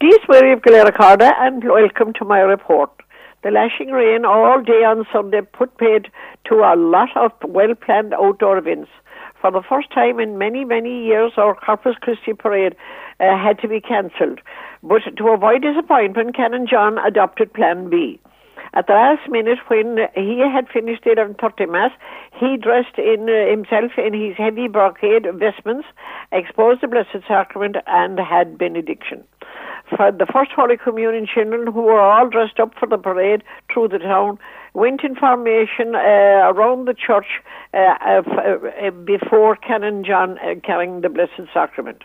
This is Mary of Galera Carda and welcome to my report. The lashing rain all day on Sunday put paid to a lot of well-planned outdoor events. For the first time in many, many years, our Corpus Christi parade uh, had to be cancelled. But to avoid disappointment, Canon John adopted Plan B. At the last minute, when he had finished the 11.30 Mass, he dressed in uh, himself in his heavy brocade vestments, exposed the Blessed Sacrament, and had benediction. The First Holy Communion children, who were all dressed up for the parade through the town, went in formation uh, around the church uh, uh, before Canon John uh, carrying the Blessed Sacrament.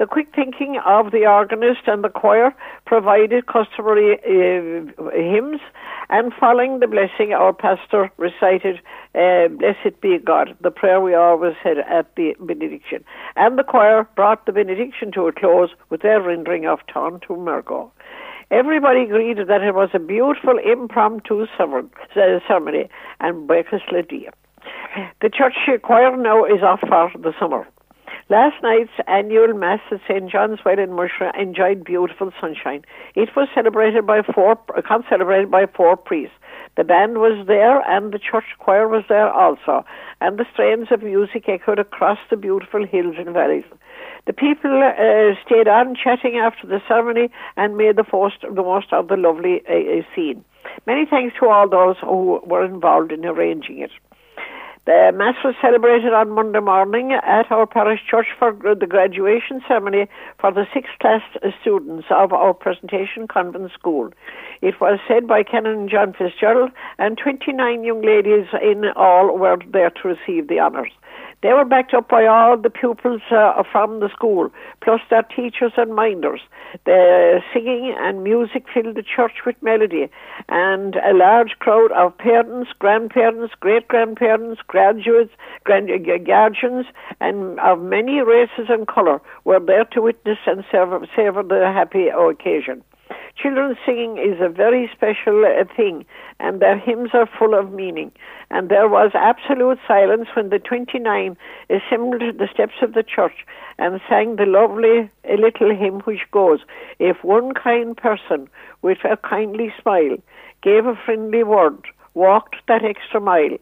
The quick thinking of the organist and the choir provided customary uh, hymns, and following the blessing, our pastor recited, uh, Blessed be God, the prayer we always said at the benediction. And the choir brought the benediction to a close with their rendering of Tantum Ergo. Everybody agreed that it was a beautiful impromptu ceremony and breakfast Lydia. The church choir now is off for the summer. Last night's annual Mass at St. John's Well in Mushra enjoyed beautiful sunshine. It was celebrated by four, celebrated by four priests. The band was there and the church choir was there also, and the strains of music echoed across the beautiful hills and valleys. The people uh, stayed on chatting after the ceremony and made the most, the most of the lovely uh, scene. Many thanks to all those who were involved in arranging it. The Mass was celebrated on Monday morning at our parish church for the graduation ceremony for the sixth class students of our Presentation Convent School. It was said by Canon John Fitzgerald, and 29 young ladies in all were there to receive the honours. They were backed up by all the pupils uh, from the school, plus their teachers and minders. The singing and music filled the church with melody, and a large crowd of parents, grandparents, great grandparents, graduates, guardians, and of many races and colour were there to witness and savour the happy occasion. Children singing is a very special uh, thing, and their hymns are full of meaning. And there was absolute silence when the 29 assembled at the steps of the church and sang the lovely uh, little hymn which goes, If one kind person with a kindly smile gave a friendly word, walked that extra mile,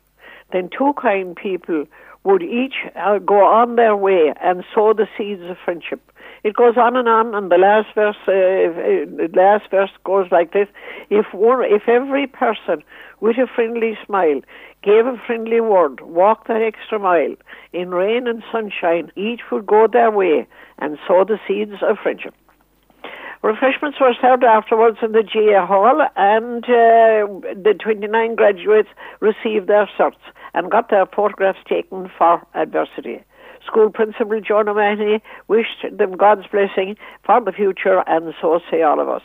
then two kind people would each uh, go on their way and sow the seeds of friendship. It goes on and on, and the last verse, uh, the last verse goes like this: If one, if every person with a friendly smile gave a friendly word, walked that extra mile in rain and sunshine, each would go their way and sow the seeds of friendship. Refreshments were served afterwards in the GA Hall, and uh, the 29 graduates received their certs and got their photographs taken for adversity. School Principal John O'Mahony wished them God's blessing for the future, and so say all of us.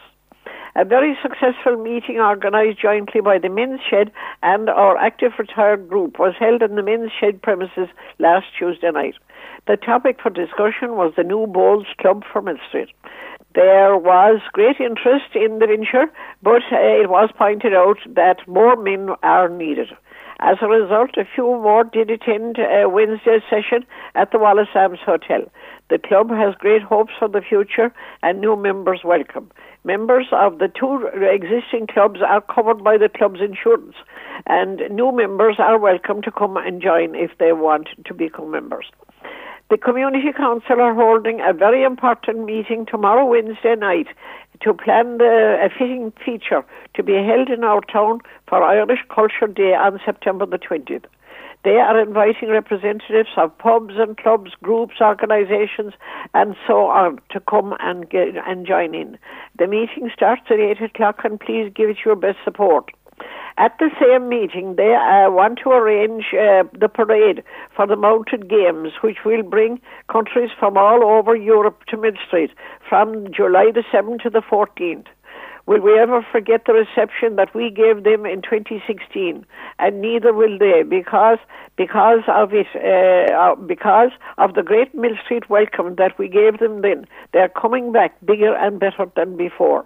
A very successful meeting organised jointly by the Men's Shed and our active retired group was held in the Men's Shed premises last Tuesday night. The topic for discussion was the new Bowls Club for Mill Street. There was great interest in the venture, but uh, it was pointed out that more men are needed. As a result, a few more did attend uh, Wednesday's session at the Wallace Arms Hotel. The club has great hopes for the future and new members welcome. Members of the two existing clubs are covered by the club's insurance, and new members are welcome to come and join if they want to become members. The Community Council are holding a very important meeting tomorrow, Wednesday night, to plan the, a fitting feature to be held in our town for Irish Culture Day on September the 20th. They are inviting representatives of pubs and clubs, groups, organisations, and so on to come and get, and join in. The meeting starts at eight o'clock, and please give it your best support. At the same meeting, they uh, want to arrange uh, the parade for the mounted games, which will bring countries from all over Europe to Millstreet from July the 7th to the 14th. Will we ever forget the reception that we gave them in 2016? And neither will they, because because of it, uh, because of the great Millstreet welcome that we gave them then. They're coming back bigger and better than before.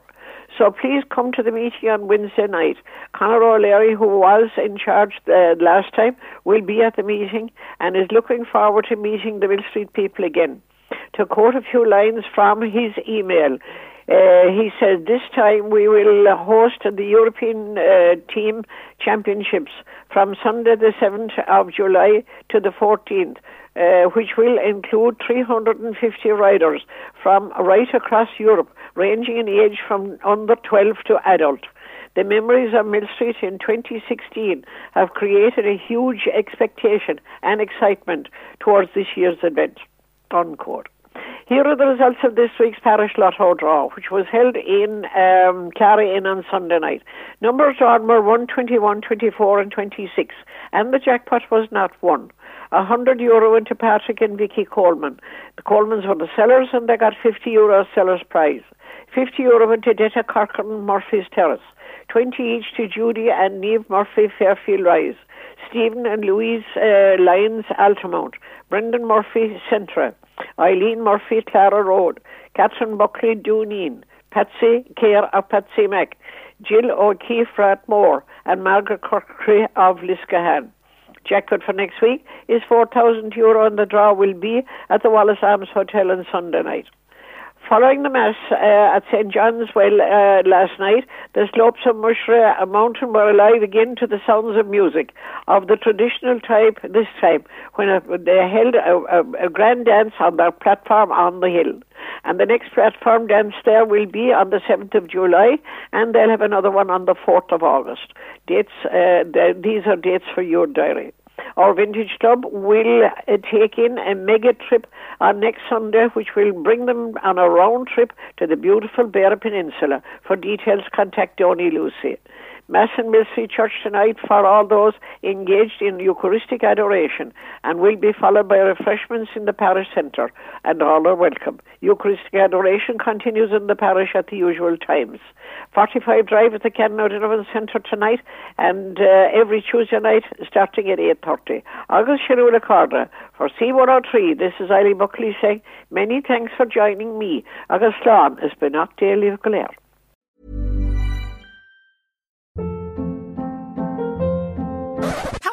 So please come to the meeting on Wednesday night. Conor O'Leary, who was in charge uh, last time, will be at the meeting and is looking forward to meeting the Millstreet people again. To quote a few lines from his email, uh, he said, This time we will host the European uh, Team Championships from Sunday the 7th of July to the 14th. Uh, which will include 350 riders from right across Europe, ranging in age from under 12 to adult. The memories of Millstreet in 2016 have created a huge expectation and excitement towards this year's event. Unquote. Here are the results of this week's parish lotto draw, which was held in um, Inn on Sunday night. Numbers drawn were 1, 21, 24, and 26, and the jackpot was not won. A hundred euro went to Patrick and Vicky Coleman. The Colemans were the sellers, and they got 50 euro seller's prize. 50 euro went to Detta Corcoran Murphy's Terrace. 20 each to Judy and Neve Murphy Fairfield Rise. Stephen and Louise uh, Lyons Altamount. Brendan Murphy Centra. Eileen Murphy, Clara Road, Catherine Buckley, Duneen, Patsy Care of Patsy Mac, Jill O'Keefe Rathmore, and Margaret Kirkry of Liscahan. Jackpot for next week is 4,000 euro and the draw will be at the Wallace Arms Hotel on Sunday night. Following the Mass uh, at St. John's Well uh, last night, the slopes of Mushra a mountain were alive again to the sounds of music of the traditional type this time, when a, they held a, a, a grand dance on their platform on the hill. And the next platform dance there will be on the 7th of July, and they'll have another one on the 4th of August. Dates, uh, the, these are dates for your diary. Our Vintage Club will uh, take in a mega trip on next Sunday, which will bring them on a round trip to the beautiful Beara Peninsula. For details, contact Donny Lucy. Mass in Millstreet Church tonight for all those engaged in Eucharistic adoration and will be followed by refreshments in the parish centre and all are welcome. Eucharistic adoration continues in the parish at the usual times. 45 Drive at the Canon O'Donovan Centre tonight and uh, every Tuesday night starting at 8.30. August Shirula Corda for C103. This is Eileen Buckley saying many thanks for joining me. Lawn has been up daily Clare.